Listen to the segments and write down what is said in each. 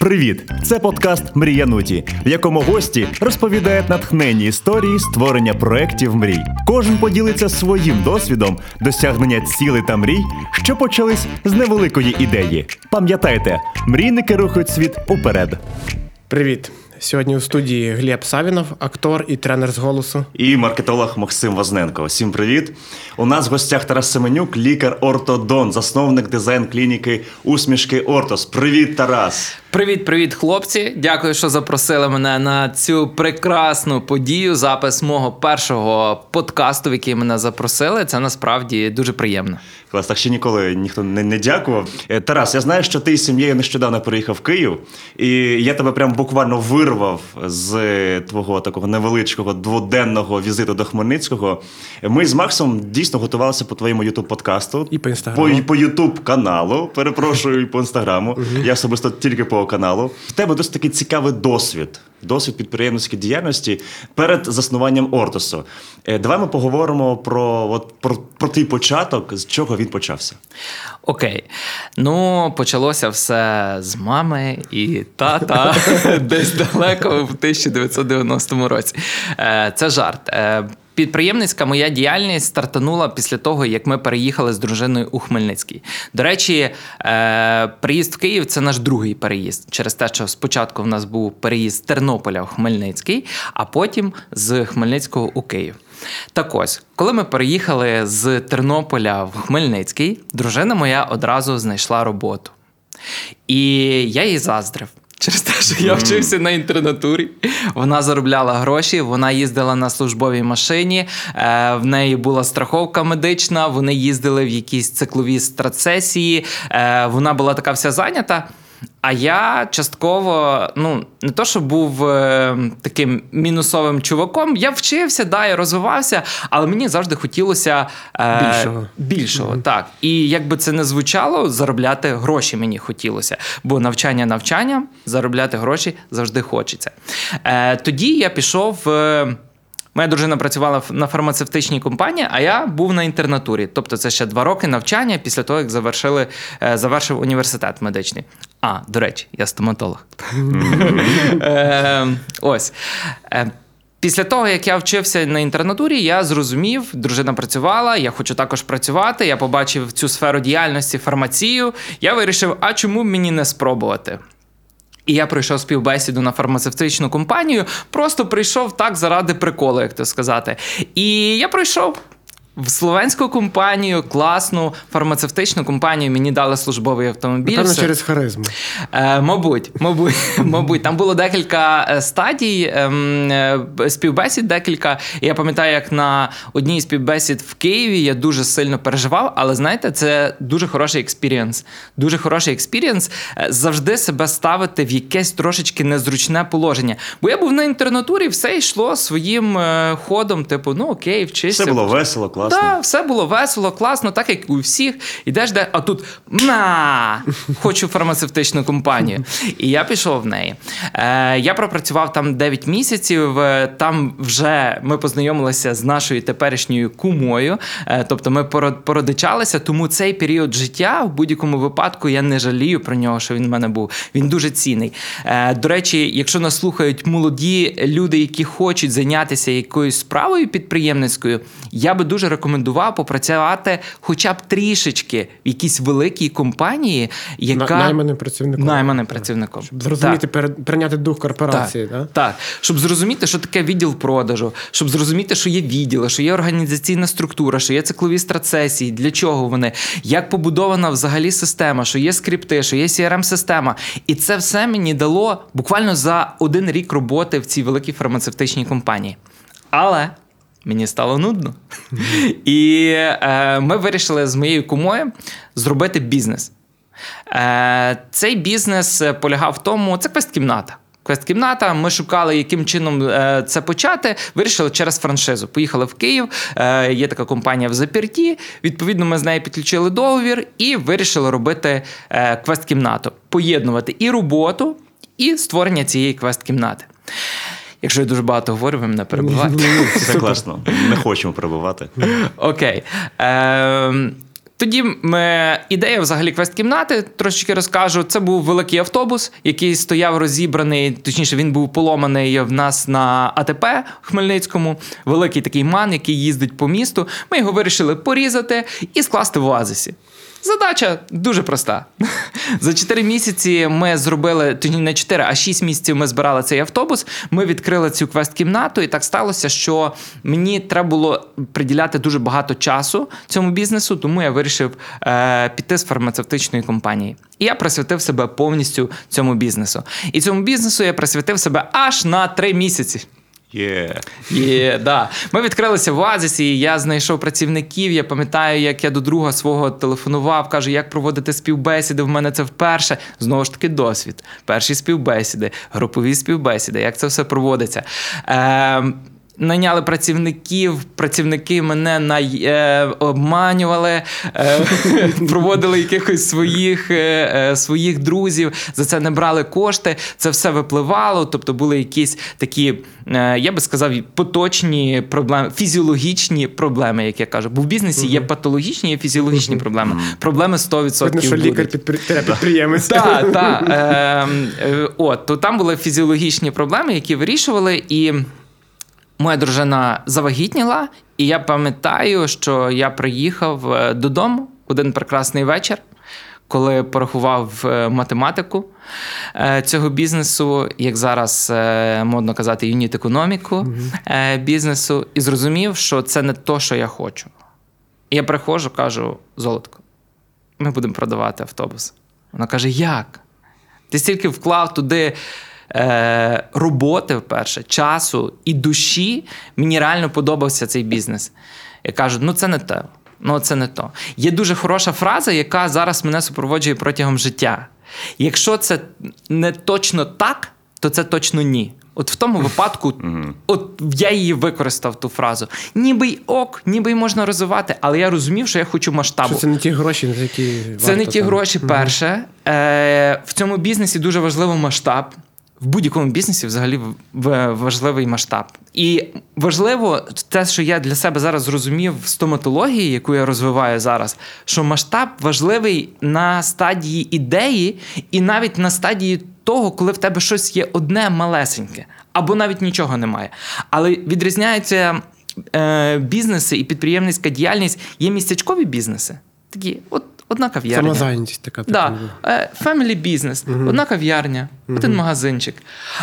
Привіт! Це подкаст Мріянуті, в якому гості розповідають натхненні історії створення проєктів мрій. Кожен поділиться своїм досвідом досягнення цілей та мрій, що почались з невеликої ідеї. Пам'ятайте, мрійники рухають світ уперед. Привіт! Сьогодні у студії Глеб Савінов, актор і тренер з голосу. І маркетолог Максим Возненко. Всім привіт! У нас в гостях Тарас Семенюк, лікар-ортодон, засновник дизайн клініки усмішки Ортос. Привіт, Тарас! Привіт, привіт, хлопці! Дякую, що запросили мене на цю прекрасну подію. Запис мого першого подкасту, в який мене запросили. Це насправді дуже приємно. Клас, так ще ніколи ніхто не, не дякував. Е, Тарас, я знаю, що ти з сім'єю нещодавно переїхав в Київ, і я тебе прям буквально вирвав з твого такого невеличкого дводенного візиту до Хмельницького. Ми з Максом дійсно готувалися по твоєму ютуб подкасту І по Інстаграму. По, по Ютуб каналу. Перепрошую, і по інстаграму. Я особисто тільки по каналу. В тебе досить такий цікавий досвід. Досвід підприємницької діяльності перед заснуванням Ортосу. Е, Давай ми поговоримо про, от, про, про твій початок, з чого він почався. Окей. Ну, почалося все з мами і тата десь далеко в 1990 році. Е, Це жарт. Підприємницька моя діяльність стартанула після того, як ми переїхали з дружиною у Хмельницький. До речі, е, приїзд в Київ це наш другий переїзд. Через те, що спочатку в нас був переїзд з Тернополя в Хмельницький, а потім з Хмельницького у Київ. Так ось, коли ми переїхали з Тернополя в Хмельницький, дружина моя одразу знайшла роботу. І я їй заздрив. Через те, що я вчився на інтернатурі, вона заробляла гроші, вона їздила на службовій машині, е, в неї була страховка медична, вони їздили в якісь циклові страцесії, е, вона була така вся зайнята. А я частково, ну не то, що був е, таким мінусовим чуваком, я вчився, да, я розвивався, але мені завжди хотілося е, Більшого. більшого так. І як би це не звучало, заробляти гроші мені хотілося. Бо навчання навчання, заробляти гроші завжди хочеться. Е, тоді я пішов. Е, Моя дружина працювала на фармацевтичній компанії, а я був на інтернатурі. Тобто це ще два роки навчання після того, як завершили, е, завершив університет медичний. А, до речі, я стоматолог. Е, Ось. Е, Після того, як я вчився на інтернатурі, я зрозумів, дружина працювала, я хочу також працювати. Я побачив цю сферу діяльності фармацію. Я вирішив, а чому мені не спробувати? І я пройшов співбесіду на фармацевтичну компанію, просто прийшов так заради приколу, як то сказати. І я пройшов. В словенську компанію, класну фармацевтичну компанію мені дали службовий автомобіль. Напевно, через харизму. Е, мабуть, мабуть, мабуть, там було декілька е, стадій ем, е, співбесід, декілька. Я пам'ятаю, як на одній з співбесід в Києві я дуже сильно переживав, але знаєте, це дуже хороший experience. Дуже хороший experience е, завжди себе ставити в якесь трошечки незручне положення. Бо я був на інтернатурі, все йшло своїм е, ходом, типу, ну окей, вчишся. Все було весело, класно. Так, все було весело, класно, так як у всіх. Ідеш де, а тут на хочу фармацевтичну компанію. І я пішов в неї. Е, я пропрацював там 9 місяців. е, Там вже ми познайомилися з нашою теперішньою кумою. Е, тобто ми породичалися, тому цей період життя в будь-якому випадку я не жалію про нього, що він в мене був. Він дуже цінний. Е, До речі, якщо нас слухають молоді люди, які хочуть зайнятися якоюсь справою підприємницькою, я би дуже рекомендував попрацювати хоча б трішечки в якійсь великій компанії, яка найманим працівником. Найманим працівником. Щоб зрозуміти, Так. прийняти дух корпорації. Так, Да? так, щоб зрозуміти, що таке відділ продажу, щоб зрозуміти, що є відділи, що є організаційна структура, що є циклові страцесії, для чого вони, як побудована взагалі система, що є скрипти, що є CRM-система. І це все мені дало буквально за один рік роботи в цій великій фармацевтичній компанії. Але. Мені стало нудно. І е, ми вирішили з моєю кумою зробити бізнес. Е, цей бізнес полягав в тому, це квест-кімната. Квест-кімната. Ми шукали, яким чином е, це почати. Вирішили через франшизу. Поїхали в Київ. Є така компанія в Запірті. Відповідно, ми з нею підключили договір і вирішили робити квест-кімнату, поєднувати і роботу, і створення цієї квест-кімнати. Якщо я дуже багато говорю, ви мене перебуваєте. Це класно. Не хочемо перебувати. Окей. Е, Тоді ми, ідея взагалі квест-кімнати, трошечки розкажу. Це був великий автобус, який стояв розібраний, точніше, він був поломаний в нас на АТП Хмельницькому. Великий такий ман, який їздить по місту. Ми його вирішили порізати і скласти в оазисі. Задача дуже проста. За 4 місяці ми зробили, тоді не 4, а 6 місяців ми збирали цей автобус. Ми відкрили цю квест-кімнату, і так сталося, що мені треба було приділяти дуже багато часу цьому бізнесу, тому я вирішив е, піти з фармацевтичної компанії. І я присвятив себе повністю цьому бізнесу. І цьому бізнесу я присвятив себе аж на 3 місяці. Є. І, да. Ми відкрилися в Оазисі, я знайшов працівників. Я пам'ятаю, як я до друга свого телефонував, кажу, як проводити співбесіди. В мене це вперше. Знову ж таки, досвід. Перші співбесіди, групові співбесіди, як це все проводиться. Е, Найняли працівників, працівники мене най, е, обманювали, е, проводили якихось своїх е, е, своїх друзів, за це не брали кошти. Це все випливало. Тобто були якісь такі, е, я би сказав, поточні проблеми, фізіологічні проблеми, як я кажу. Бо в бізнесі є патологічні, є фізіологічні проблеми. Проблеми 100% Видно, що лікар підприємець. Так, так. Е, е, от, то там були фізіологічні проблеми, які вирішували, і моя дружина завагітніла, і я пам'ятаю, що я приїхав е, додому один прекрасний вечір. Коли порахував е, математику е, цього бізнесу, як зараз модно казати, юніт економіку бізнесу, і зрозумів, що це не то, що я хочу. І я приходжу, кажу: Золотко, ми будемо продавати автобус. Вона каже: Як? Ти стільки вклав туди е, роботи, вперше, часу і душі. Мені реально подобався цей бізнес. Я кажу: ну це не те. Ну, це не то. Є дуже хороша фраза, яка зараз мене супроводжує протягом життя. Якщо це не точно так, то це точно ні. От в тому випадку, от я її використав ту фразу. Ніби й ок, ніби й можна розвивати, але я розумів, що я хочу масштабу. Що це не ті гроші, за які Це варто не ті там. гроші. Перше е, в цьому бізнесі дуже важливий масштаб. В будь-якому бізнесі взагалі важливий масштаб. І важливо те, що я для себе зараз зрозумів в стоматології, яку я розвиваю зараз, що масштаб важливий на стадії ідеї і навіть на стадії того, коли в тебе щось є одне малесеньке, або навіть нічого немає. Але відрізняються е, бізнеси і підприємницька діяльність. Є містечкові бізнеси, такі, от одна кав'ярня. Самозайнятість така. Да. Family бізнес, угу. одна кав'ярня, один магазинчик.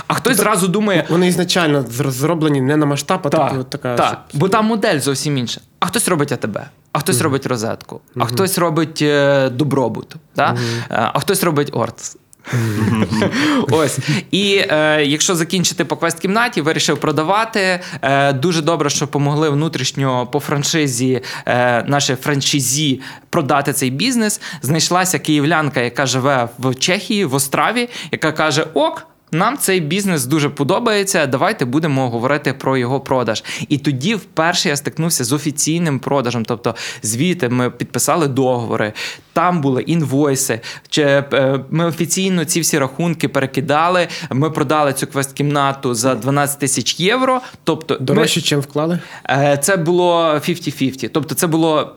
А хтось зразу думає, Вони ізначально зроблені не на масштаб, а так, от така. так, бо там модель зовсім інша. А хтось робить АТБ, а хтось робить розетку, а хтось робить е, добробут, да? Е, а хтось робить Ортс. Ось. І е, якщо закінчити по квест-кімнаті, вирішив продавати. Е, дуже добре, що помогли внутрішньо по франшизі, е, наші франшизі продати цей бізнес. Знайшлася київлянка, яка живе в Чехії, в Остраві, яка каже: Ок. Нам цей бізнес дуже подобається. Давайте будемо говорити про його продаж. І тоді вперше я стикнувся з офіційним продажем. Тобто, звідти ми підписали договори, там були інвойси. Чи е, ми офіційно ці всі рахунки перекидали. Ми продали цю квест-кімнату за 12 тисяч євро. Тобто, ми- Дорожче, чим вклали? Е, Це було 50-50. Тобто, це було.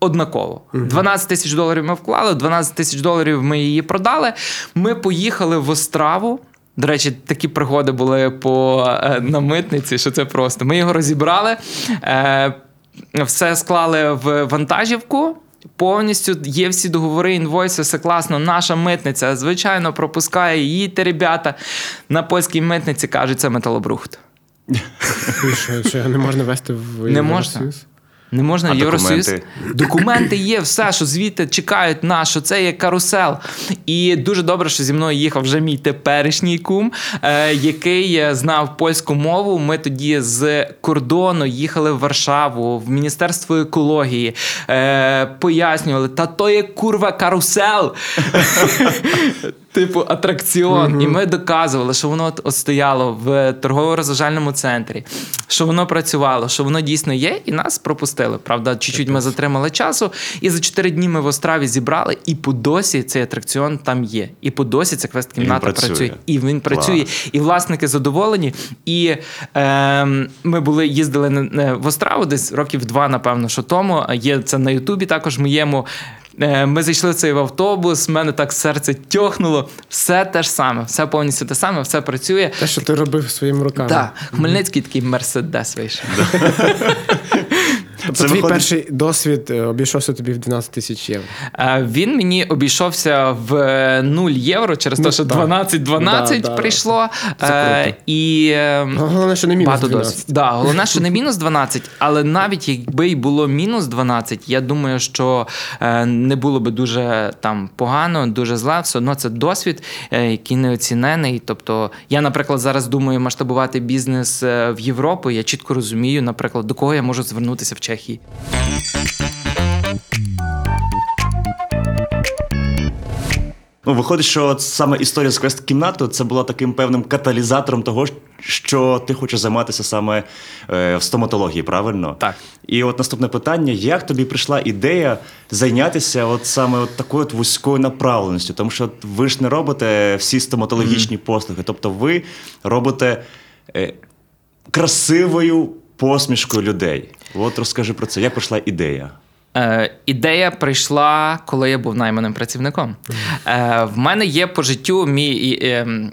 Однаково. 12 тисяч доларів ми вклали, 12 тисяч доларів ми її продали. Ми поїхали в Остраву. До речі, такі пригоди були по е, на митниці, що це просто. Ми його розібрали, е, все склали в вантажівку. Повністю є всі договори, інвойси, все класно. Наша митниця, звичайно, пропускає їдьте, ребята. На польській митниці кажуть, це металобрухт. Що, що не можна вести в Не можна. Не можна А Євросоюз. документи? Документи є, все, що звідти чекають нас, що це є карусел. І дуже добре, що зі мною їхав вже мій теперішній кум, е, який е, знав польську мову. Ми тоді з кордону їхали в Варшаву, в Міністерство екології, е, пояснювали, та то є курва карусел. Типу атракціон, і ми доказували, що воно от, стояло в торгово-розважальному центрі, що воно працювало, що воно дійсно є, і нас пропустили. Правда, чуть-чуть ми затримали часу, і за 4 дні ми в Остраві зібрали, і по досі цей атракціон там є. І по досі ця квест-кімната працює. працює. І він працює, Клас. і власники задоволені. І е, ми були їздили в Остраву десь років два, напевно, що тому. Є це на Ютубі також моєму. Е, Ми зайшли в цей в автобус, в мене так серце тьохнуло. Все те ж саме, все повністю те саме, все працює. Те, що ти робив своїми руками. Так, Хмельницький такий мерседес вийшов. Тобто Це твій виходить- перший досвід е, обійшовся тобі в 12 тисяч євро. Е, Він мені обійшовся в 0 євро через те, Ну, що 12-12 Да, да. прийшло. Це Е. І е, Головне, що не мінус 12. досвід. Да, головне, що не мінус 12, але навіть якби й було мінус 12, я думаю, що е, не було би дуже там погано, дуже зле. Все одно це досвід, е, який неоцінений. Тобто, я, наприклад, зараз думаю масштабувати бізнес е, в Європу. Я чітко розумію, наприклад, до кого я можу звернутися в Чехії. Ну, виходить, що саме історія з квест-кімнатою це була таким певним каталізатором того, що ти хочеш займатися саме е, в стоматології, правильно? Так. І от наступне питання: як тобі прийшла ідея зайнятися от саме от такою от вузькою направленістю? Тому що ви ж не робите всі стоматологічні послуги, тобто ви робите е, красивою посмішкою людей. От розкажи про це, як прийшла ідея? Е, ідея прийшла, коли я був найманим працівником. Е, в мене є по життю мій, ем,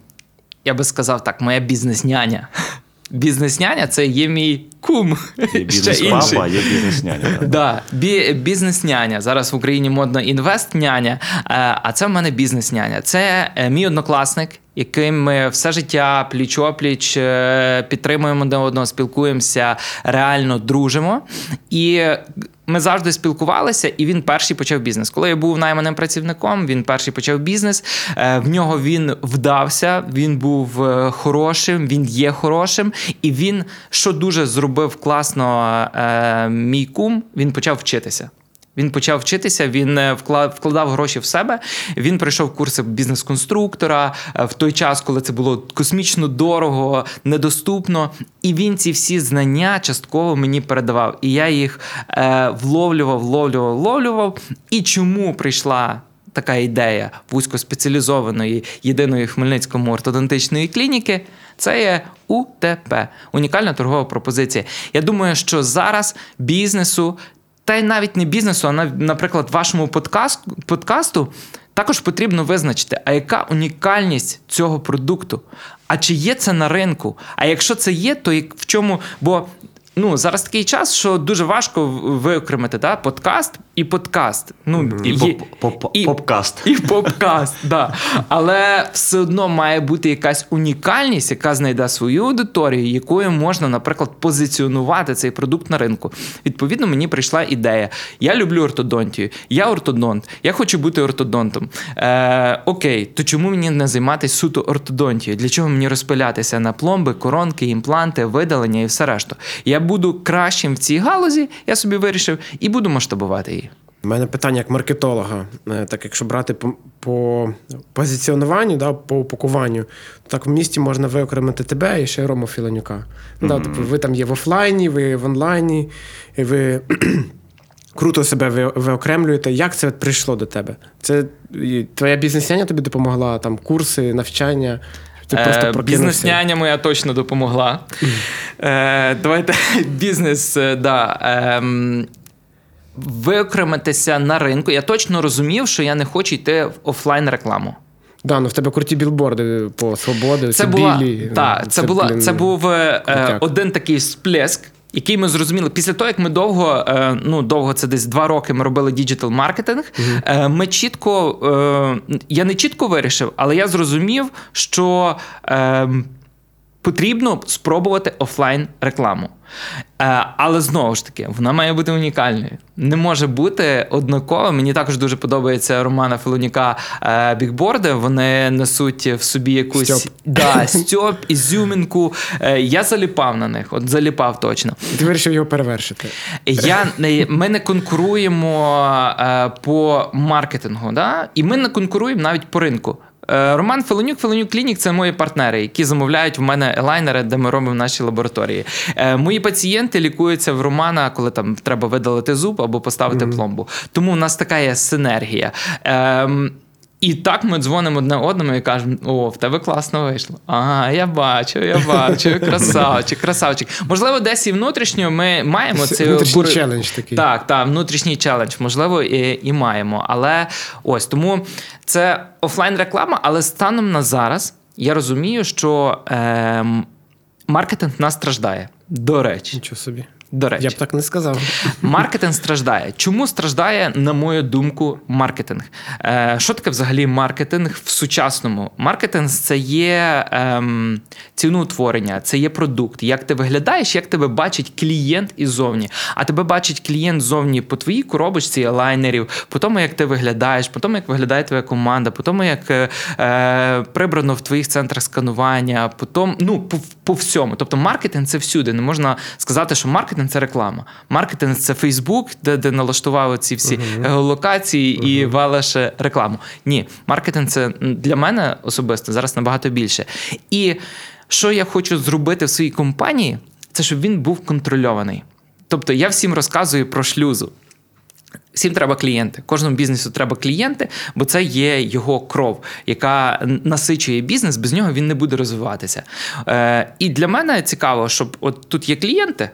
я би сказав так, моя бізнес-няня. Бізнес-няня це є мій кум. Є бізнес-папа, є бізнес-няня. Да, бі, бізнес-няня. Зараз в Україні модно інвест-няня, е, а це в мене бізнес-няня. Це е, мій однокласник, яким ми все життя пліч-опліч е, підтримуємо один одного, спілкуємося, реально дружимо. І ми завжди спілкувалися, і він перший почав бізнес. Коли я був найманим працівником, він перший почав бізнес. В нього він вдався, він був хорошим, він є хорошим, і він, що дуже зробив класно е, мій кум, він почав вчитися. Він почав вчитися, він е, вкладав гроші в себе. Він пройшов курси бізнес-конструктора е, в той час, коли це було космічно дорого, недоступно. І він ці всі знання частково мені передавав. І я їх е, вловлював, вловлював, вловлював. І чому прийшла така ідея вузькоспеціалізованої єдиної Хмельницькому ортодонтичної клініки? Це є УТП унікальна торгова пропозиція. Я думаю, що зараз бізнесу та й навіть не бізнесу, а наприклад, вашому подкаст, подкасту також потрібно визначити, а яка унікальність цього продукту? А чи є це на ринку? А якщо це є, то в чому? Бо ну, зараз такий час, що дуже важко виокремити да? подкаст і подкаст. Ну, І є- поп- поп- і- попкаст. і попкаст, да. Але все одно має бути якась унікальність, яка знайде свою аудиторію, якою можна, наприклад, позиціонувати цей продукт на ринку. Відповідно, мені прийшла ідея. Я люблю ортодонтію, я ортодонт, я хочу бути ортодонтом. Е, окей, то чому мені не займатися суто ортодонтією? Для чого мені розпилятися на пломби, коронки, імпланти, видалення і все решту? Я буду кращим в цій галузі, я собі вирішив, і буду масштабувати її. У мене питання як маркетолога. Е, Так, якщо брати по, по позиціонуванню, да, по упакуванню, то так в місті можна виокремити тебе і ще Рому Філанюка. Ну, да, тобто ви там є в офлайні, ви в онлайні, і ви круто себе ви- виокремлюєте. Як це прийшло до тебе? Це твоя бізнес-няня тобі допомогла, там курси, навчання. Ти просто Е. Бізнес-няня моя точно допомогла. Е, давайте бізнес, е, да. ем, Виокремитися на ринку. Я точно розумів, що я не хочу йти в офлайн рекламу. Да, ну в тебе круті білборди по свободи, Це, була, білі. та, це, була, це був е, один такий сплеск. Який ми зрозуміли після того, як ми довго, е, ну довго це десь два роки ми робили digital маркетинг. Е, ми чітко, е, я не чітко вирішив, але я зрозумів, що е, потрібно спробувати офлайн рекламу. Е, але знову ж таки, вона має бути унікальною. Не може бути однаково. Мені також дуже подобається Романа Филоніка е, бікборди. Вони несуть в собі якусь Стьоп. Да, стьоп, ізюмінку. Е, я заліпав на них, от заліпав точно. Ти вирішив його перевершити. Я, ми не конкуруємо по маркетингу, да? і ми не конкуруємо навіть по ринку. Е, Роман Филонюк, Филонюк Клінік це мої партнери, які замовляють в мене елайнери, де ми робимо наші лабораторії. Е, Мої пацієнти лікуються в Романа, коли там треба видалити зуб або поставити пломбу. Тому у нас така є синергія. І так ми дзвонимо одне одному і кажемо: о, в тебе класно вийшло. Ага, я бачу, я бачу, красавчик, красавчик. Можливо, десь і внутрішньо ми маємо цей Внутрішній бур- челендж такий. Так, так, внутрішній челендж, можливо, і, і маємо. Але ось тому це офлайн реклама, але станом на зараз я розумію, що ем, маркетинг нас страждає. До речі, Нічого собі. До речі. Я б так не сказав. Маркетинг страждає. Чому страждає, на мою думку, маркетинг? Е, що таке взагалі маркетинг в сучасному? Маркетинг це є ем, ціноутворення, це є продукт. Як ти виглядаєш, як тебе бачить клієнт іззовні. А тебе бачить клієнт зовні по твоїй коробочці лайнерів, по тому, як ти виглядаєш, по тому, як виглядає твоя команда, по тому, як е, е, прибрано в твоїх центрах сканування, по тому, ну, по, по всьому. Тобто маркетинг це всюди. Не можна сказати, що маркетинг це реклама. Маркетинг це Фейсбук, де, де налаштували ці всі геолокації і валиш рекламу. Ні, маркетинг це для мене особисто зараз набагато більше. І що я хочу зробити в своїй компанії, це щоб він був контрольований. Тобто я всім розказую про шлюзу. Всім треба клієнти. Кожному бізнесу треба клієнти, бо це є його кров, яка насичує бізнес, без нього він не буде розвиватися. Е, і для мене цікаво, щоб от тут є клієнти,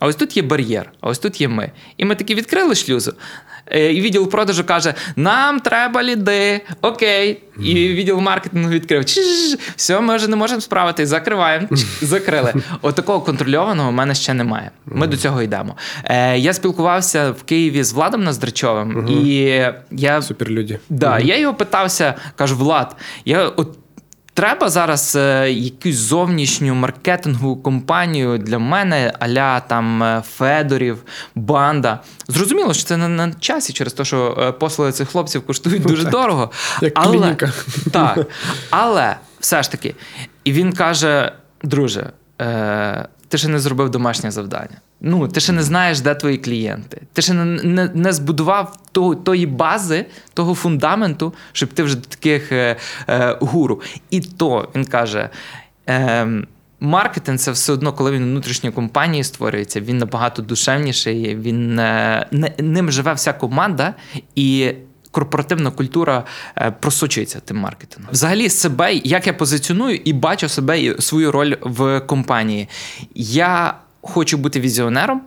а ось тут є бар'єр, а ось тут є ми. І ми таки відкрили шлюзу. Е, І відділ продажу каже: нам треба ліди, окей. І відділ маркетингу відкрив. Все, ми вже не можемо справитись, закриваємо. Закрили. От такого контрольованого у мене ще немає. Ми до цього йдемо. Е, Я спілкувався в Києві з Владом Ноздрачовим, і я Суперлюді. Да, я його питався, кажу, Влад, я от. Треба зараз е, якусь зовнішню маркетингову компанію для мене, аля там е, Федорів, банда. Зрозуміло, що це не на часі через те, що е, послуги цих хлопців коштують дуже так. дорого. Як але, клініка. Так. Але все ж таки, і він каже: друже, е, ти ще не зробив домашнє завдання. Ну, ти ще не знаєш, де твої клієнти. Ти ще не, не, не збудував того, тої бази, того фундаменту, щоб ти вже до таких е, е, гуру. І то він каже. Е, Маркетинг це все одно, коли він внутрішньої компанії створюється, він набагато душевніший, він е, ним живе вся команда, і корпоративна культура е, просочується тим маркетингом. Взагалі, себе, як я позиціоную і бачу себе і свою роль в компанії. Я хочу бути візіонером,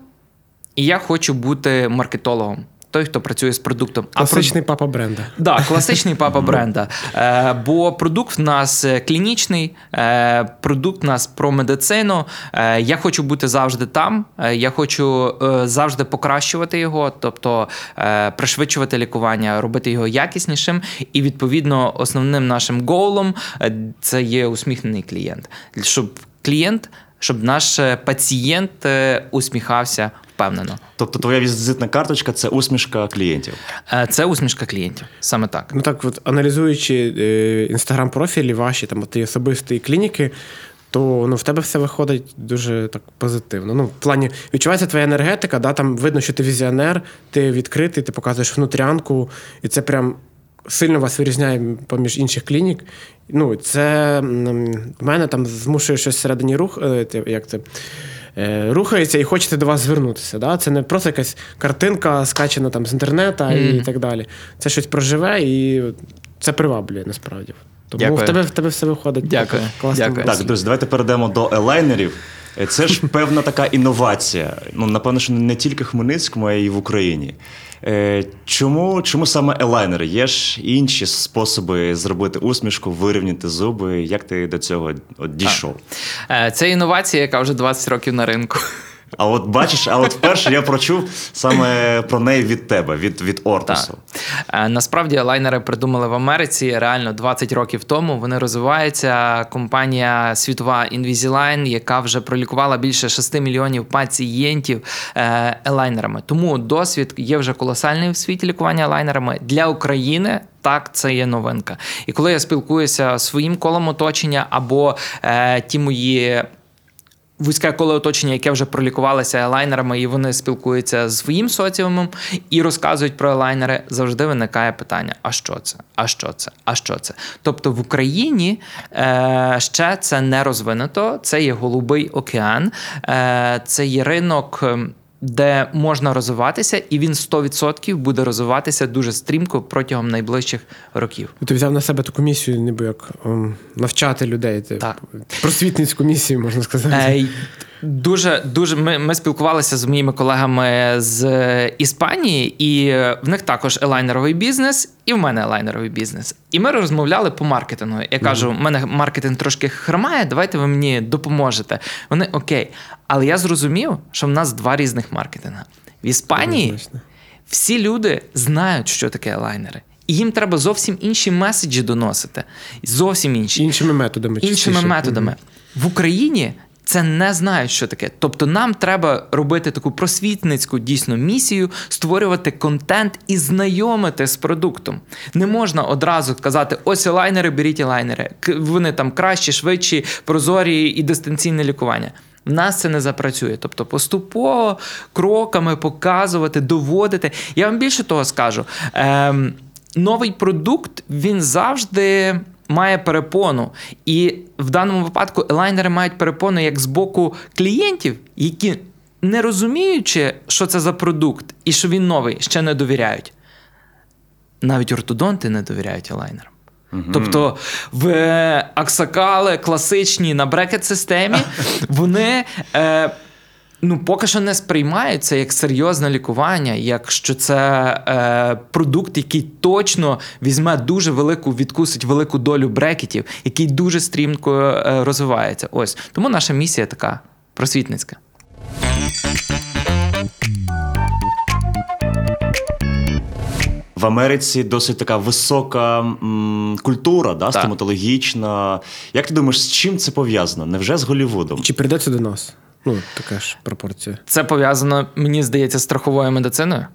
і я хочу бути маркетологом. Той, хто працює з продуктом. А Класичний папа бренда. Да, класичний папа бренда. Е, бо продукт в нас е, клінічний, е, продукт в нас про медицину. Е, я хочу бути завжди там. Е, я хочу завжди покращувати його, тобто пришвидшувати лікування, робити його якіснішим. І відповідно основним нашим гоулом е, це є усміхнений клієнт. Щоб клієнт, щоб наш е, пацієнт е, усміхався впевнено. Тобто твоя візитна карточка це усмішка клієнтів. Е, Це усмішка клієнтів. Саме так. Ну так, от аналізуючи інстаграм-профілі ваші, там от і особисті клініки, то ну, в тебе все виходить дуже так позитивно. Ну, в плані відчувається твоя енергетика, да, там видно, що ти візіонер, ти відкритий, ти показуєш внутрянку, і це прям сильно вас вирізняє поміж інших клінік. Ну, це в мене там змушує щось всередині рух, е, як це. е, Рухається і хочете до вас звернутися. Да? Це не просто якась картинка, скачана там з інтернету і так далі. Це щось проживе і це приваблює насправді. Тому Дякую. в тебе в тебе все виходить. Дякую. Класно. Дякую. Так, друзі, давайте перейдемо до елайнерів. Е, Це ж певна така інновація. Ну, напевно, що не тільки в Хмельницькому, а й в Україні. Е, Чому, чому саме елайнери? Є ж інші способи зробити усмішку, вирівняти зуби. Як ти до цього дійшов? Е, Це інновація, яка вже 20 років на ринку. А от бачиш, а от вперше я прочув саме про неї від тебе, від, від Ортусу. Е, Насправді лайнери придумали в Америці реально 20 років тому. Вони розвиваються. Компанія світова Invisalign, яка вже пролікувала більше 6 мільйонів пацієнтів е, елайнерами. Тому досвід є вже колосальний в світі лікування елайнерами для України. Так, це є новинка. І коли я спілкуюся зі своїм колом оточення або е, ті мої вузьке коло оточення, яке вже пролікувалося елайнерами, і вони спілкуються з своїм соціумом і розказують про елайнери, завжди виникає питання: а що це? А що це? А що це? Тобто в Україні е, ще це не розвинуто, це є голубий океан, е, це є ринок. Де можна розвиватися, і він 100% буде розвиватися дуже стрімко протягом найближчих років. Ти взяв на себе таку місію, ніби як ем, навчати людей. Ти, Так. Просвітницьку місію, можна сказати. Е, Дуже дуже ми, ми спілкувалися з моїми колегами з Іспанії, і в них також елайнеровий бізнес, і в мене елайнеровий бізнес. І ми розмовляли по маркетингу. Я кажу: у мене маркетинг трошки хромає, давайте ви мені допоможете. Вони окей. Але я зрозумів, що в нас два різних маркетинга. В Іспанії всі люди знають, що таке елайнери. І їм треба зовсім інші меседжі доносити. Зовсім інші Іншими методами. іншими частіше. методами. В Україні це не знають, що таке. Тобто, нам треба робити таку просвітницьку дійсно місію, створювати контент і знайомити з продуктом. Не можна одразу казати: ось елайнери, беріть елайнери. К- Вони там кращі, швидші, прозорі і дистанційне лікування. В нас це не запрацює. Тобто поступово кроками показувати, доводити. Я вам більше того скажу. Ем, новий продукт він завжди має перепону. І в даному випадку елайнери мають перепону як з боку клієнтів, які, не розуміючи, що це за продукт і що він новий, ще не довіряють. Навіть ортодонти не довіряють елайнерам. Тобто в е, аксакали класичні на брекет-системі вони е, ну, поки що не сприймаються як серйозне лікування, як що це е, продукт, який точно візьме дуже велику, відкусить велику долю брекетів, який дуже стрімко е, розвивається. Ось тому наша місія така просвітницька. В Америці досить така висока м, культура, да, Так. стоматологічна. Як ти думаєш, з чим це пов'язано? Невже з Голлівудом? Чи прийде це до нас? Ну, така ж пропорція. Це пов'язано, мені здається, з страховою медициною.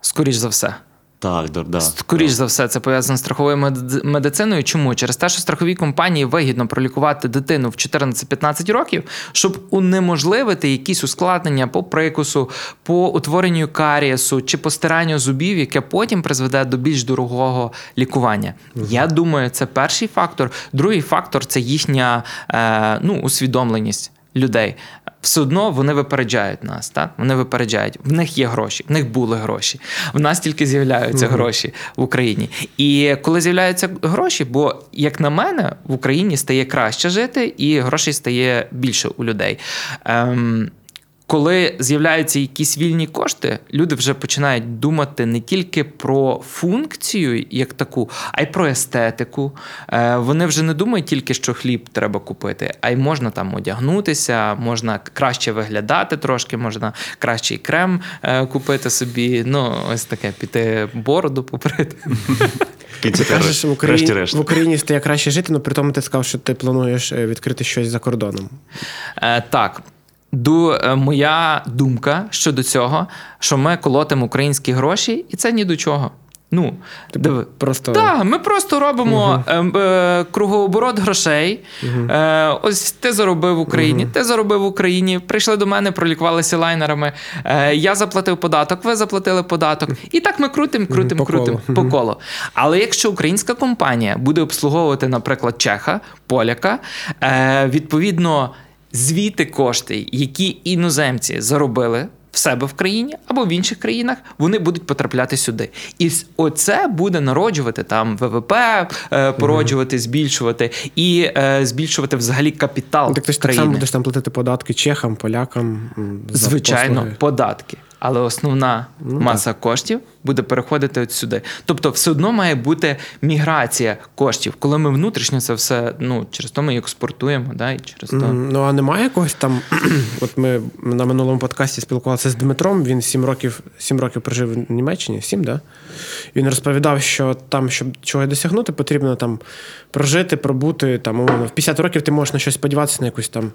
Скоріш за все. Так, да, да. Скоріш за все, це пов'язано з страховою медициною. Чому? Через те, що страховій компанії вигідно пролікувати дитину в 14-15 років, щоб унеможливити якісь ускладнення по прикусу, по утворенню карієсу чи по стиранню зубів, яке потім призведе до більш дорогого лікування. Я думаю, це перший фактор. Другий фактор це їхня е, ну, усвідомленість людей. Все одно вони випереджають нас, так? Вони випереджають. В них є гроші, в них були гроші. В нас тільки з'являються гроші в Україні. І коли з'являються гроші, бо, як на мене, в Україні стає краще жити, і грошей стає більше у людей. Ем, коли з'являються якісь вільні кошти, люди вже починають думати не тільки про функцію як таку, а й про естетику. Е, Вони вже не думають тільки, що хліб треба купити, а й можна там одягнутися, можна краще виглядати трошки, можна кращий крем е, купити собі. Ну, ось таке, піти бороду поприти. Ти кажеш, в Україні, в Україні стає краще жити, але при тому ти сказав, що ти плануєш е, відкрити щось за кордоном. Е, так. Ду, е, моя думка щодо цього, що ми колотимо українські гроші, і це ні до чого. Ну, диви. Просто Так, ми просто робимо е, е, кругооборот грошей. Е, ось ти заробив в Україні, ти заробив в Україні, прийшли до мене, пролікувалися лайнерами. Е, я заплатив податок, ви заплатили податок. І так ми крутимо, по крутимо по колу. Але якщо українська компанія буде обслуговувати, наприклад, чеха, поляка, е, відповідно, звіти кошти, які іноземці заробили. В себе в країні або в інших країнах вони будуть потрапляти сюди, і оце буде народжувати там ВВП, е, породжувати, збільшувати і е, збільшувати взагалі капітал так ти ж так само будеш там платити податки чехам, полякам. за Звичайно, послуги. податки. Але основна Ну, маса коштів буде переходити от сюди. Тобто, все одно має бути міграція коштів, коли ми внутрішньо це все ну через то ми експортуємо, да, і через то. Ну, а немає якогось там. От ми на минулому подкасті спілкувалися з Дмитром. Він сім років, сім років прожив в Німеччині, сім, да? Він розповідав, що там, щоб чого досягнути, потрібно там прожити, пробути. Там, умовно, в 50 років ти можеш на щось сподіватися, на якусь там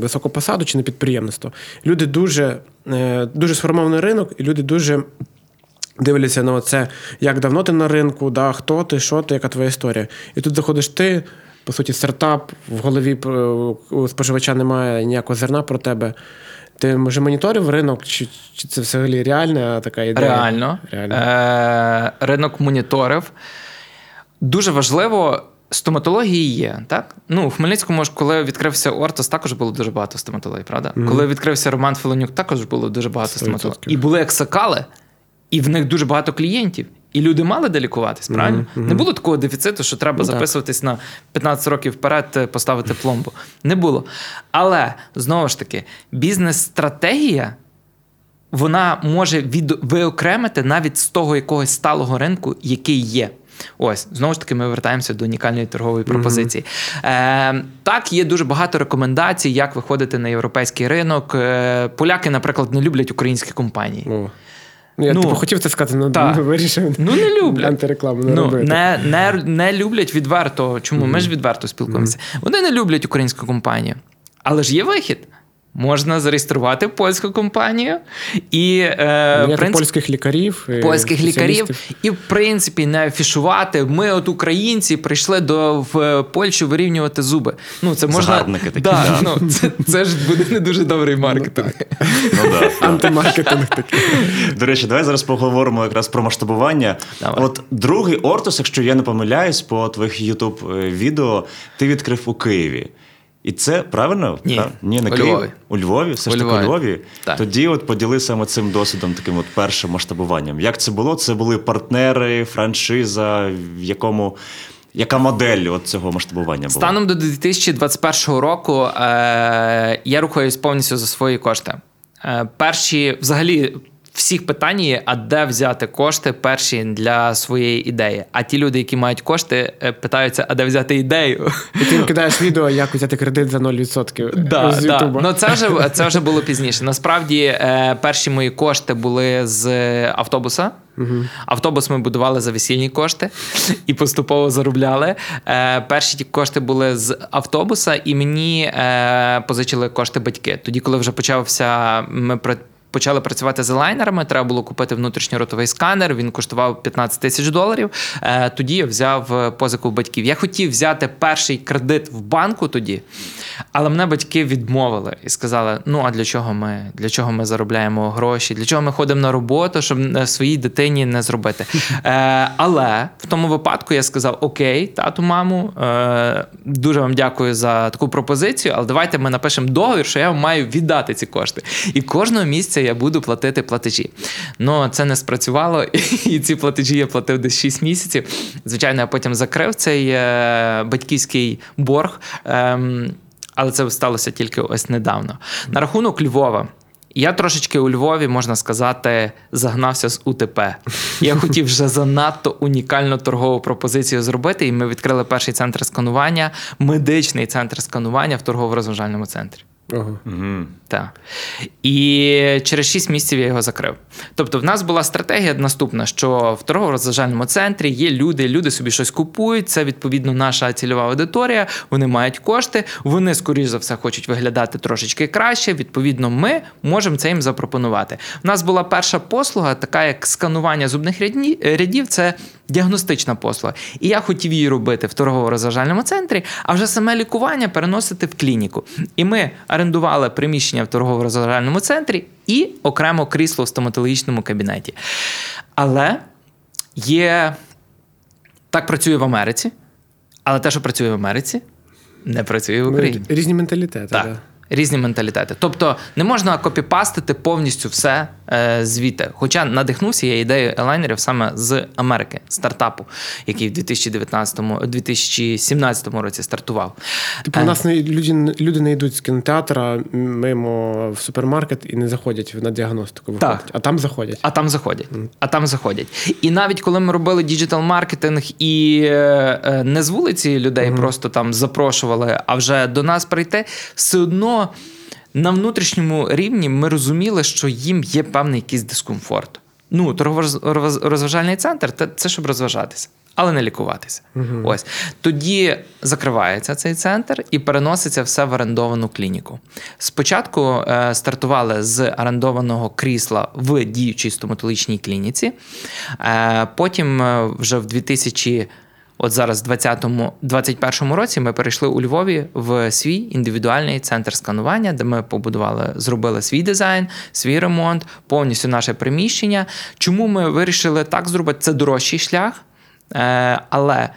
високу посаду чи на підприємництво. Люди дуже, е, дуже сформований ринок, і люди дуже. Дивляться на це, як давно ти на ринку, да, хто ти, що ти, яка твоя історія. І тут заходиш ти, по суті, стартап, в голові е, у споживача немає ніякого зерна про тебе. Ти може моніторив ринок, чи, чи це взагалі реальна така ідея? Реально. Реально. Е, ринок моніторив. Дуже важливо. Стоматології є, так? Ну, у Хмельницькому ж, коли відкрився Ортос, також було дуже багато стоматологій, правда? Мгм. Коли відкрився Роман Філонюк, також було дуже багато 100%. І були ексакали, і в них дуже багато клієнтів. І люди мали де лікуватись, правильно? мгм. Не було такого дефіциту, що треба так. записуватись на 15 років вперед, е, поставити пломбу. Не було. Але знову ж таки, бізнес-стратегія вона може від... виокремити навіть з того якогось сталого ринку, який є. Ось знову ж таки, ми вертаємося до унікальної торгової пропозиції. Е, так, є дуже багато рекомендацій, як виходити на європейський ринок. Е, поляки, наприклад, не люблять українські компанії. О. Ну, я Ну, типу, хотів це сказати, але та. вирішив Ну не люблять. антирекламу не Ну, робити. не, не, не люблять відверто. Чому? Ми ж відверто спілкуємося. Вони не люблять українську компанію. Але ж є вихід. Можна зареєструвати польську компанію і е, Наняти в принципі, польських лікарів. і польських лікарів, і в принципі не афішувати. Ми, от українці, прийшли до в Польщу вирівнювати зуби. Ну це можна Згарбники такі, да, да. Ну, це, це ж буде не дуже добрий маркетинг. Ну, да, да. Антимаркетинг такий. До речі, давай зараз поговоримо якраз про масштабування. Давай. От другий Ортос, якщо я не помиляюсь, по твоїх youtube е, відео ти відкрив у Києві. І це правильно? Ні. Так? Ні, не У Київ. Львові. У Львові, все ж таки у Львові. Львові. Так. Тоді от поділи саме цим досвідом, таким от першим масштабуванням. Як це було? Це були партнери, франшиза, в якому. Яка модель от цього масштабування була? Станом до 2021 року е, я рухаюсь повністю за свої кошти. Е, перші, взагалі, всіх питань є, а де взяти кошти перші для своєї ідеї. А ті люди, які мають кошти, е, питаються, а де взяти ідею. І ти кидаєш відео, як взяти кредит за 0% Да, з да. Ну це вже це вже було пізніше. Насправді, е, перші мої кошти були з автобуса. Автобус ми будували за весільні кошти і поступово заробляли. Е, перші ті кошти були з автобуса, і мені е, позичили кошти батьки. Тоді, коли вже почався, ми Почали працювати з лайнерами, треба було купити внутрішньоротовий сканер. Він коштував 15 тисяч доларів. Е, тоді я взяв е, позику в батьків. Я хотів взяти перший кредит в банку тоді, але мене батьки відмовили і сказали: ну а для чого ми? Для чого ми заробляємо гроші? Для чого ми ходимо на роботу, щоб е, своїй дитині не зробити? Але в тому випадку я сказав: Окей, тату, маму, дуже вам дякую за таку пропозицію, але давайте ми напишемо договір, що я маю віддати ці кошти. І кожного місяця я буду платити платежі. Ну це не спрацювало, і ці платежі я платив десь 6 місяців. Звичайно, я потім закрив цей е, батьківський борг. Ем, але це сталося тільки ось недавно. На рахунок Львова. Я трошечки у Львові, можна сказати, загнався з УТП. Я хотів вже занадто унікальну торгову пропозицію зробити, і ми відкрили перший центр сканування, медичний центр сканування в торгово-розважальному центрі. Ого. Угу. Так. І через 6 місяців я його закрив. Тобто, в нас була стратегія наступна: що в торгово-розважальному центрі є люди, люди собі щось купують. Це відповідно наша цільова аудиторія. Вони мають кошти, вони, скоріш за все, хочуть виглядати трошечки краще. Відповідно, ми можемо це їм запропонувати. У нас була перша послуга, така як сканування зубних рядів. Це діагностична послуга. І я хотів її робити в торгово-розважальному центрі, а вже саме лікування переносити в клініку. І ми орендували приміщення в торгово-розважальному центрі і окремо крісло в стоматологічному кабінеті. Але є так працює в Америці, але те, що працює в Америці, не працює в Україні. Ну, Різні менталітети. Так. Да. Різні менталітети. Тобто не можна копіпастити повністю все е, звідти. Хоча надихнувся я ідеєю елайнерів саме з Америки, стартапу, який в 2019-2017 році стартував. Типу, у Е, нас не, люди, люди не йдуть з кінотеатра мимо в супермаркет і не заходять на діагностику. Так. А там заходять. А там заходять. А там заходять. І навіть коли ми робили digital-маркетинг і е, е, не з вулиці людей просто там запрошували, а вже до нас прийти, все одно на внутрішньому рівні ми розуміли, що їм є певний якийсь дискомфорт. Ну, торгово-розважальний центр це, щоб розважатися. Але не лікуватися. Ось тоді закривається цей центр і переноситься все в орендовану клініку. Спочатку е, стартували з орендованого крісла в діючій стоматологічній клініці. Е, потім, е, вже в От зараз, в 2021 році, ми перейшли у Львові в свій індивідуальний центр сканування, де ми побудували, зробили свій дизайн, свій ремонт, повністю наше приміщення. Чому ми вирішили так зробити? Це дорожчий шлях, е, але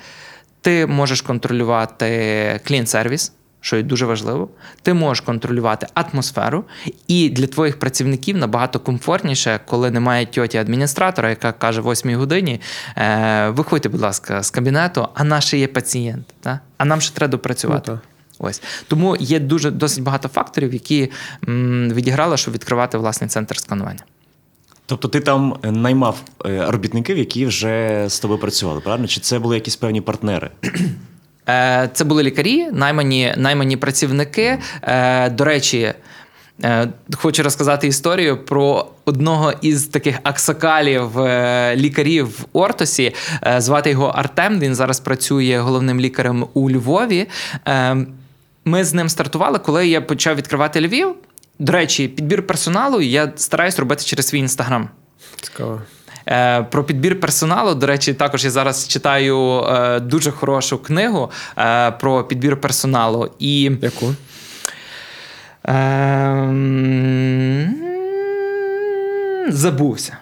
ти можеш контролювати клієнт-сервіс що є дуже важливо, ти можеш контролювати атмосферу, і для твоїх працівників набагато комфортніше, коли немає тьоті адміністратора, яка каже в 8 годині: е, виходьте, будь ласка, з кабінету, а наш є пацієнт, та? а нам ще треба допрацювати. Ну, Ось тому є дуже досить багато факторів, які м, відіграли, щоб відкривати власний центр сканування. Тобто ти там наймав е, робітників, які вже з тобою працювали, правильно? Чи це були якісь певні партнери? Е, це були лікарі, наймані наймані працівники. Е, до речі, е, хочу розказати історію про одного із таких аксакалів лікарів в Ортосі. Звати його Артем. Він зараз працює головним лікарем у Львові. Ми з ним стартували, коли я почав відкривати Львів. До речі, підбір персоналу я стараюсь робити через свій інстаграм. Цікаво. Е, про підбір персоналу, до речі, також я зараз читаю е, дуже хорошу книгу е, про підбір персоналу. І... Яку? Ем, забувся.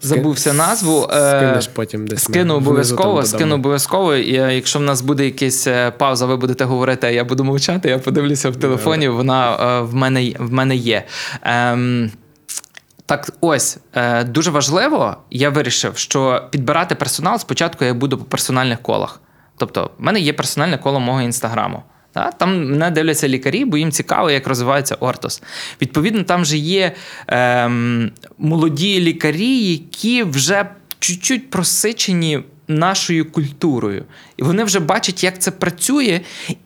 Забувся назву. Скинеш потім десь. Скину обов'язково, скину обов'язково. І Якщо в нас буде якась пауза, ви будете говорити, а я буду мовчати, я подивлюся в телефоні, вона в мене в мене є. Ем, так, ось е, дуже важливо, я вирішив, що підбирати персонал спочатку я буду по персональних колах. Тобто, в мене є персональне коло мого інстаграму. Там мене дивляться лікарі, бо їм цікаво, як розвивається Ортос. Відповідно, там же є е, молоді лікарі, які вже чуть-чуть просичені нашою культурою. І вони вже бачать, як це працює.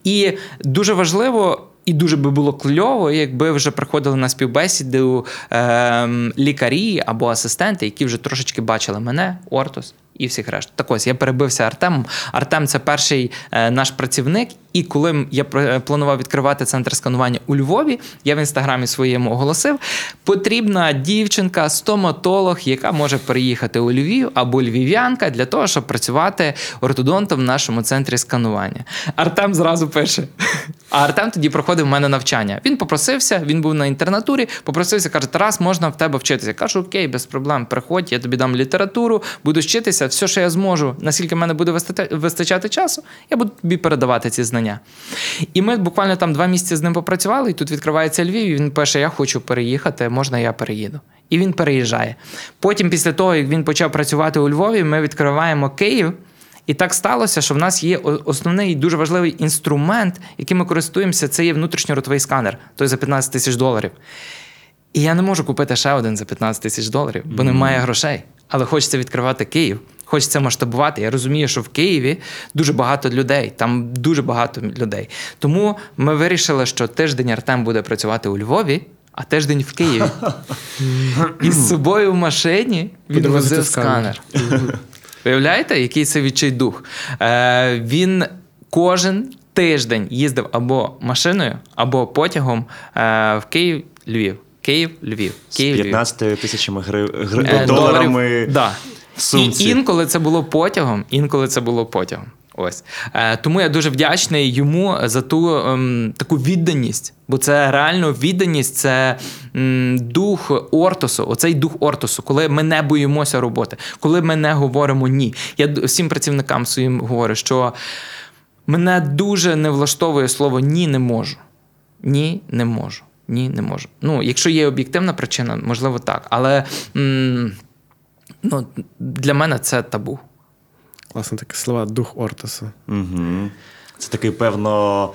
І дуже важливо. І дуже би було кльово, якби вже приходили на співбесіду е, лікарі або асистенти, які вже трошечки бачили мене, Ортос і всіх решт. Так ось я перебився Артемом. Артем це перший е, наш працівник. І коли я е, планував відкривати центр сканування у Львові, я в інстаграмі своєму оголосив: потрібна дівчинка, стоматолог, яка може переїхати у Львів або львів'янка для того, щоб працювати ортодонтом в нашому центрі сканування. Артем зразу пише. А Артем тоді проходив в мене навчання. Він попросився, він був на інтернатурі, попросився, каже: Тарас, можна в тебе вчитися. Я кажу, окей, без проблем, приходь, я тобі дам літературу, буду вчитися, все, що я зможу, наскільки в мене буде вистачати часу, я буду тобі передавати ці знання. І ми буквально там два місяці з ним попрацювали, і тут відкривається Львів, і він пише: Я хочу переїхати, можна я переїду. І він переїжджає. Потім, після того, як він почав працювати у Львові, ми відкриваємо Київ. І так сталося, що в нас є основний дуже важливий інструмент, яким ми користуємося, це є внутрішньоротовий сканер, той за 15 тисяч доларів. І я не можу купити ще один за 15 тисяч доларів, бо немає грошей. Але хочеться відкривати Київ, хочеться масштабувати. Я розумію, що в Києві дуже багато людей, там дуже багато людей. Тому ми вирішили, що тиждень Артем буде працювати у Львові. А тиждень в Києві. І з собою в машині він возив сканер. Виявляєте, який це відчайдух? Е, Він кожен тиждень їздив або машиною, або потягом е, в Київ, Львів. Київ, Львів. Київ, З 15 тисячами гри... гри... е, доларами. Да. В сумці. І інколи це було потягом, інколи це було потягом. Ось е, тому я дуже вдячний йому за ту ем, таку відданість, бо це реально відданість, це ем, дух Ортосу, оцей дух Ортосу, коли ми не боїмося роботи, коли ми не говоримо ні. Я всім працівникам своїм говорю, що мене дуже не влаштовує слово ні не можу. Ні, не можу. Ні, не можу. Ну, якщо є об'єктивна причина, можливо, так. Але м- ну, для мене це табу. Класно таке слова дух Ортосу. Угу. Це такий, певно,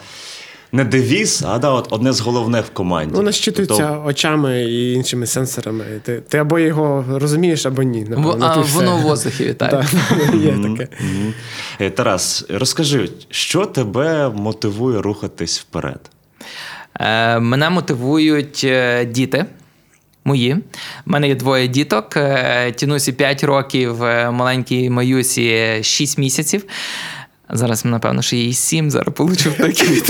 не девіз, а да, от одне з головних в команді. Воно щитується тобто... очами і іншими сенсорами. Ти ти або його розумієш, або ні. Напевно, а Воно в воздухі вітає. Є таке. Е, Тарас, розкажи, що тебе мотивує рухатись вперед? Е, мене мотивують е, діти мої. У мене є двоє діток. Е, Тінусі 5 років, е, маленькій Маюсі 6 місяців. Зараз, напевно, що їй 7, зараз получу такі від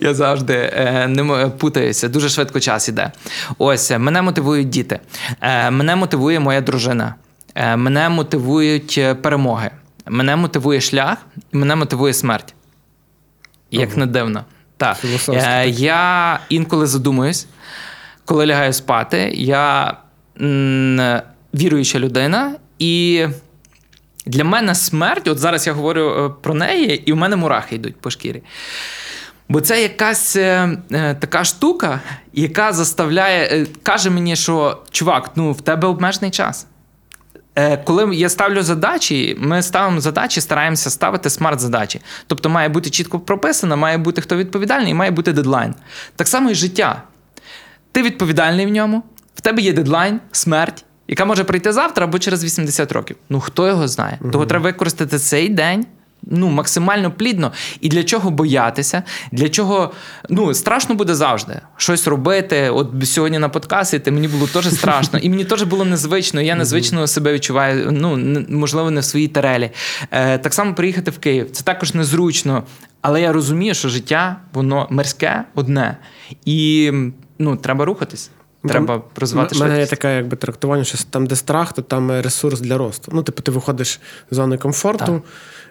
Я завжди е, не путаюся, дуже швидко час іде. Ось, мене мотивують діти. Мене мотивує моя дружина. Мене мотивують перемоги. Мене мотивує шлях, і мене мотивує смерть. Як не дивно. Так. я інколи задумуюсь, коли лягаю спати, я віруюча людина, і для мене смерть, от зараз я говорю е, про неї, і в мене мурахи йдуть по шкірі. Бо це якась е, е, така штука, яка заставляє, е, каже мені, що чувак, ну в тебе обмежений час. Е, Коли я ставлю задачі, ми ставимо задачі, стараємося ставити смарт-задачі. Тобто має бути чітко прописано, має бути хто відповідальний, і має бути дедлайн. Так само і життя. Ти відповідальний в ньому, в тебе є дедлайн, смерть, яка може прийти завтра або через 80 років. Ну хто його знає? Того треба використати цей день. Ну, максимально плідно. І для чого боятися? Для чого ну страшно буде завжди щось робити. От сьогодні на подкасті мені було теж страшно, і мені теж було незвично. Я незвично себе відчуваю. Ну можливо, не в своїй тарелі. Е, так само приїхати в Київ. Це також незручно. Але я розумію, що життя воно мирське одне, і ну треба рухатись. Треба розвивати У мене є таке якби трактування, що там, де страх, то там е, ресурс для росту. Ну, типу, ти виходиш з зони комфорту,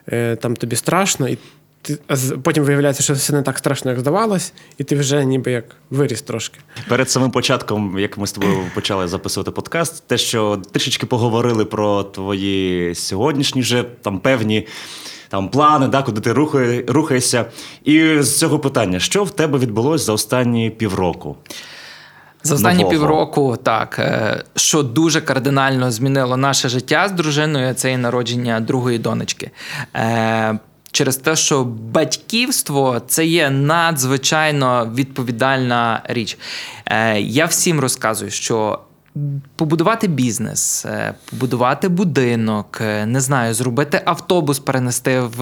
е, там тобі страшно, і ти, а потім виявляється, що все не так страшно, як здавалось, і ти вже ніби як виріс трошки. Перед самим початком, як ми з тобою почали записувати подкаст, те, що трішечки поговорили про твої сьогоднішні вже там певні там плани, да, куди ти рухає, рухаєшся. І з цього питання: що в тебе відбулося за останні півроку? За останні нового. півроку, так, е, що дуже кардинально змінило наше життя з дружиною, це і народження другої донечки. Е, Через те, що батьківство це є надзвичайно відповідальна річ. Е, Я всім розказую, що побудувати бізнес, побудувати будинок, не знаю, зробити автобус, перенести в,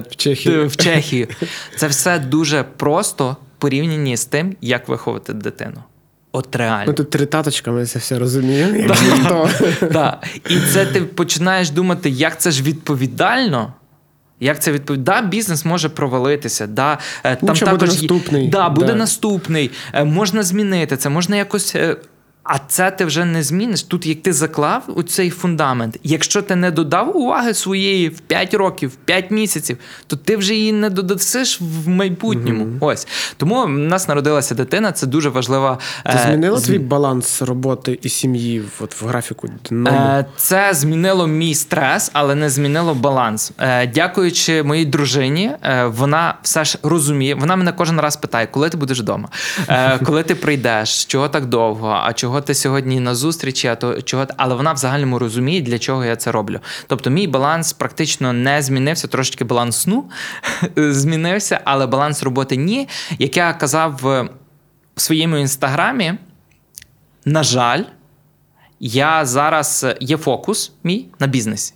В Чехію. в Чехію. Це все дуже просто в порівнянні з тим, як виховати дитину. От реально. Ну тут три таточка, ми це все розуміємо. І це ти починаєш думати, як це ж відповідально. Як це відповідь? Да, бізнес може провалитися, да, е, там буде також є- наступний. Да, буде Да. наступний. Е, Можна змінити це, можна якось. А це ти вже не зміниш. Тут як ти заклав у цей фундамент. Якщо ти не додав уваги своєї в 5 років, в 5 місяців, то ти вже її не додасиш в майбутньому. Ось тому в нас народилася дитина. Це дуже важлива. Ти е, змінила зм- твій баланс роботи і сім'ї от в графіку? Е, Це змінило мій стрес, але не змінило баланс. Е, Дякуючи моїй дружині, е, вона все ж розуміє. Вона мене кожен раз питає, коли ти будеш вдома, Е, коли ти прийдеш, чого так довго, а чого ти сьогодні на зустрічі, а то чого але вона в загальному розуміє, для чого я це роблю. Тобто, мій баланс практично не змінився, трошечки баланс сну змінився, але баланс роботи ні. Як я казав в своєму інстаграмі, на жаль, я зараз є фокус мій на бізнесі.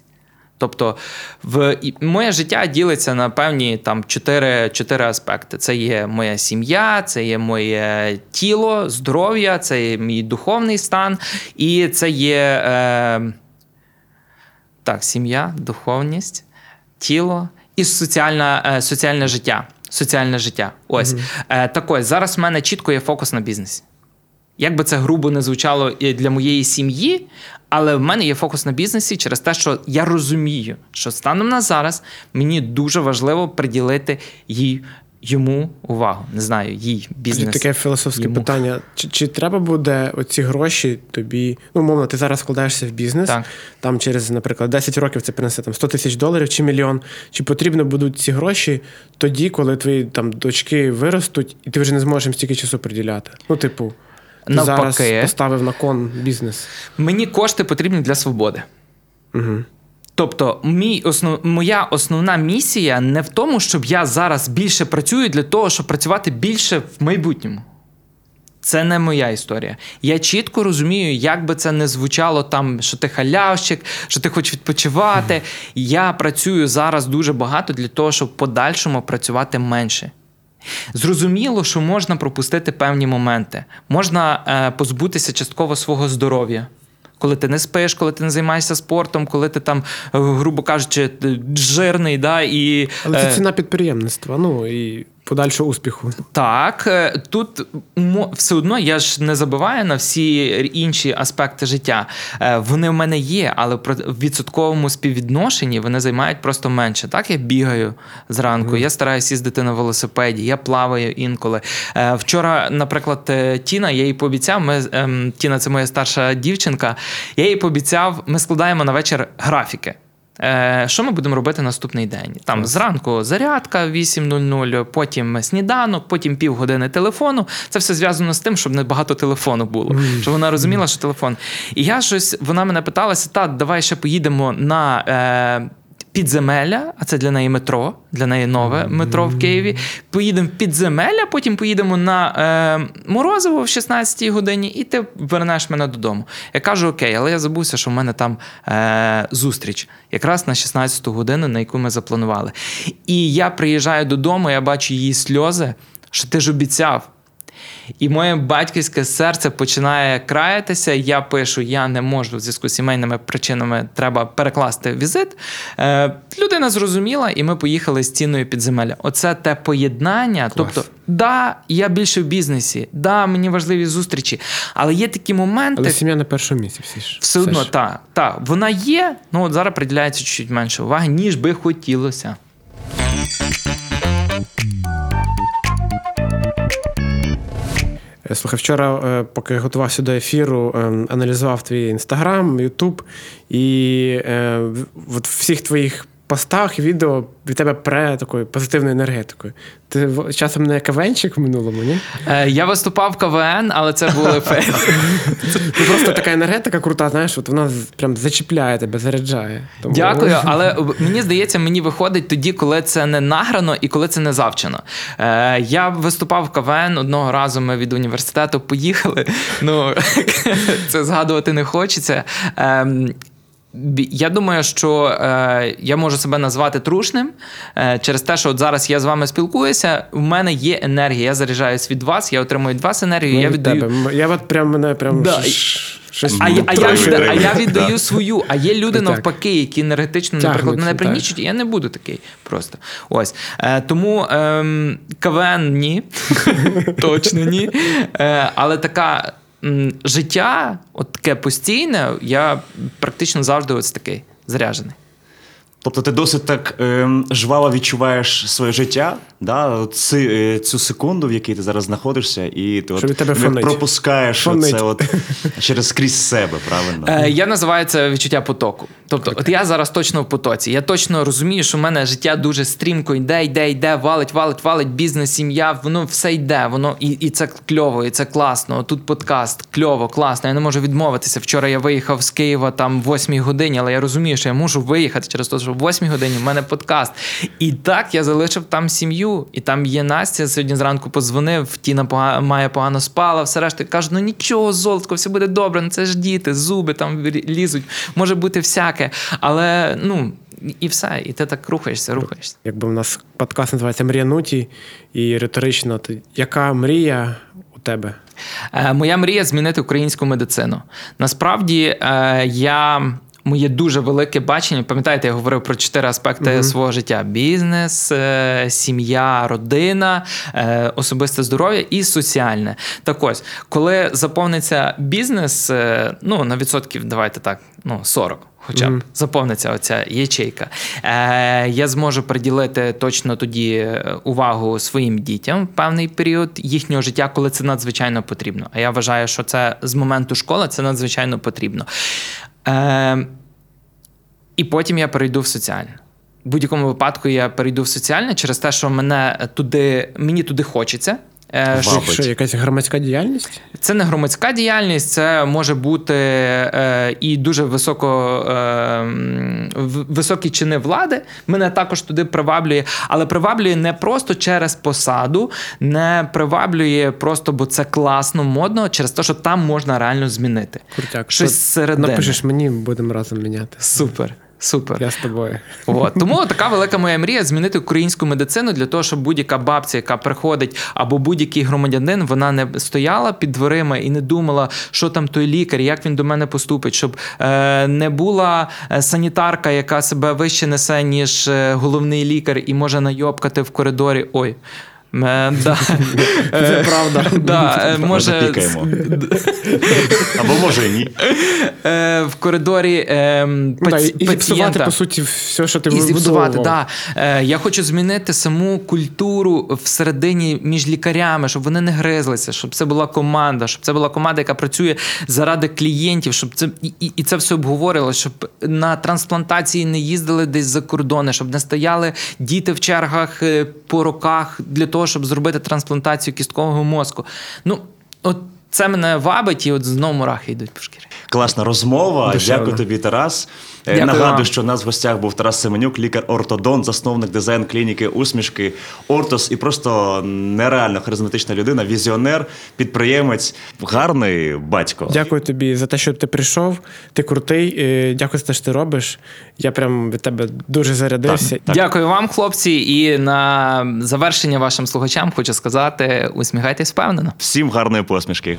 Тобто, в моє життя ділиться на певні там чотири, чотири аспекти: це є моя сім'я, це є моє тіло, здоров'я, це є мій духовний стан, і це є е, так, сім'я, духовність, тіло і соціальна, е, соціальне життя. Соціальне життя. Ось. Е, так ось, зараз в мене чітко є фокус на бізнесі. Як би це грубо не звучало і для моєї сім'ї, але в мене є фокус на бізнесі через те, що я розумію, що станом на зараз мені дуже важливо приділити їй йому увагу. Не знаю, їй бізнес. Таке філософське йому. питання. Чи, чи треба буде оці гроші тобі? Ну, умовно, ти зараз вкладаєшся в бізнес, Так. там через, наприклад, 10 років це принесе там 100 тисяч доларів чи мільйон. Чи потрібно будуть ці гроші тоді, коли твої там дочки виростуть, і ти вже не зможеш їм стільки часу приділяти? Ну, типу, ти Навпаки. зараз поставив на кон бізнес. Мені кошти потрібні для свободи. Угу. Тобто, мій основ... моя основна місія не в тому, щоб я зараз більше працюю для того, щоб працювати більше в майбутньому. Це не моя історія. Я чітко розумію, як би це не звучало там, що ти халявщик, що ти хочеш відпочивати. Я працюю зараз дуже багато для того, щоб в подальшому працювати менше. Зрозуміло, що можна пропустити певні моменти. Можна е, позбутися частково свого здоров'я. Коли ти не спиш, коли ти не займаєшся спортом, коли ти там, е, грубо кажучи, жирний, да, і Але це е, ціна підприємництва. Ну і подальшого успіху. Так, е, тут все одно я ж не забуваю на всі інші аспекти життя. Е, Вони в мене є, але в відсотковому співвідношенні вони займають просто менше. Так, я бігаю зранку, я стараюся їздити на велосипеді, я плаваю інколи. Е, Вчора, наприклад, Тіна, я їй пообіцяв. Ми ем, Тіна, це моя старша дівчинка. Я їй пообіцяв, ми складаємо на вечір графіки. Е, Що ми будемо робити наступний день? Там зранку зарядка 8.00, потім сніданок, потім півгодини телефону. Це все зв'язано з тим, щоб не багато телефону було. Щоб вона розуміла, що телефон. І я щось, вона мене питалася: та давай ще поїдемо на. Е, Підземелля, а це для неї метро, для неї нове метро в Києві. Поїдемо в підземелля, потім поїдемо на е, Морозиво в 16-й годині, і ти вернеш мене додому. Я кажу: окей, але я забувся, що в мене там е, зустріч, якраз на 16-ту годину, на яку ми запланували. І я приїжджаю додому, я бачу її сльози, що ти ж обіцяв. І моє батьківське серце починає краятися. Я пишу: я не можу в зв'язку з сімейними причинами треба перекласти візит. Е, людина зрозуміла, і ми поїхали з ціною підземелля. Оце те поєднання. Тобто, да, я більше в бізнесі, да, мені важливі зустрічі, але є такі моменти. Але сім'я на першому місці всі ж. Все одно, так, так, вона є, ну от зараз приділяється чуть менше уваги, ніж би хотілося. Слухай, вчора, е, поки готувався до ефіру, е, аналізував твій інстаграм, Ютуб, і е, от всіх твоїх постах, відео від тебе пре такою позитивною енергетикою. Ти часом не кавенчик в минулому, ні? Е, я виступав в КВН, але це були фейли. Ну просто така енергетика крута, знаєш, от вона прям зачіпляє тебе, заряджає. Тому- Дякую, але мені здається, мені виходить тоді, коли це не награно і коли це не завчено. Е, я виступав в КВН одного разу. Ми від університету поїхали. Ну це згадувати не хочеться. Бі- Я думаю, що е, я можу себе назвати трушним е, через те, що от зараз я з вами спілкуюся. У мене є енергія. Я заряджаюсь від вас, я отримую від вас енергію. Ну, я від віддаю. тебе. Я от прям мене прям Да, щось А, я- а, я, а я віддаю свою. А є люди навпаки, які енергетично, наприклад, мене пригнічують, і я не буду такий просто. Ось. Е, тому ем, КВН ні. Точно ні. Е, але така. Життя, от таке постійне, я практично завжди ось такий заряджений. Тобто ти досить так ем, жваво відчуваєш своє життя, да? от ци, е, цю секунду, в якій ти зараз знаходишся, і ти Що від тебе не фонить. пропускаєш Фонить. це от через скрізь себе, правильно? Е, я називаю це відчуття потоку. Тобто, от я зараз точно в потоці. Я точно розумію, що в мене життя дуже стрімко йде, йде, йде, валить, валить, валить, бізнес, сім'я, воно все йде. Воно і, і це кльово, і це класно. Тут подкаст, кльово, класно. Я не можу відмовитися. Вчора я виїхав з Києва там в 8 годині, але я розумію, що я можу виїхати через те, що в 8 годині в мене подкаст. І так я залишив там сім'ю. І там є Настя. Сьогодні зранку позвонив. Тіна пога- має погано спала. Все решта кажу, ну нічого, золотко, все буде добре. Ну це ж діти, зуби там лізуть. Може бути всяке. Але ну і все. І ти так рухаєшся, рухаєшся. Якби у нас подкаст називається Мрія Нуті, і риторично, то яка мрія у тебе? Е, Моя мрія змінити українську медицину. Насправді, е, я. Моє дуже велике бачення. Пам'ятаєте, я говорив про чотири аспекти свого життя: бізнес, е, сім'я, родина, е, особисте здоров'я і соціальне. Так ось, коли заповниться бізнес, е, ну на відсотків, давайте так, ну 40. Хоча б заповниться оця ячейка. Е, я зможу приділити точно тоді увагу своїм дітям в певний період їхнього життя, коли це надзвичайно потрібно. А я вважаю, що це з моменту школи це надзвичайно потрібно. Е, і потім я перейду в соціальне. В будь-якому випадку я перейду в соціальне через те, що мене туди, мені туди хочеться. Е, що- Мабуть. Що, якась громадська діяльність? це не громадська діяльність, це може бути е, і дуже високо, е, високі чини влади. Мене також туди приваблює, але приваблює не просто через посаду, не приваблює просто, бо це класно, модно, через те, що там можна реально змінити. Крутяк. Щось От середини. Напишеш мені, будемо разом міняти. Супер. Супер. Я з тобою. От. Тому така велика моя мрія змінити українську медицину для того, щоб будь-яка бабця, яка приходить, або будь-який громадянин, вона не стояла під дверима і не думала, що там той лікар, як він до мене поступить, щоб е, не була е, санітарка, яка себе вище несе, ніж е, головний лікар, і може найобкати в коридорі. Ой. Е, да. Це правда. Да, е, може. Або може ні. е, в коридорі е, Ну, да, і, зіпсувати, по суті, все, що ти І зіпсувати, да. Е, я хочу змінити саму культуру всередині між лікарями, щоб вони не гризлися, щоб це була команда, щоб це була команда, яка працює заради клієнтів, щоб це і, це все обговорювалося, щоб на трансплантації не їздили десь за кордони, щоб не стояли діти в чергах е, по роках для того, щоб зробити трансплантацію кісткового мозку. Ну, от це мене вабить, і от знову мурахи йдуть по шкірі. Класна розмова. Душевно. Дякую тобі, Тарас. Е, Дякую Нагадую, вам. що у нас в гостях був Тарас Семенюк, лікар-ортодонт, засновник дизайн клініки усмішки Ортос і просто нереально харизматична людина, візіонер, підприємець, гарний батько. Дякую тобі за те, що ти прийшов. Ти крутий. е, Дякую за те, що ти робиш. Я прям від тебе дуже зарядився. Так. Дякую вам, хлопці. І на завершення вашим слухачам хочу сказати: усміхайтесь впевнено. Всім гарної посмішки.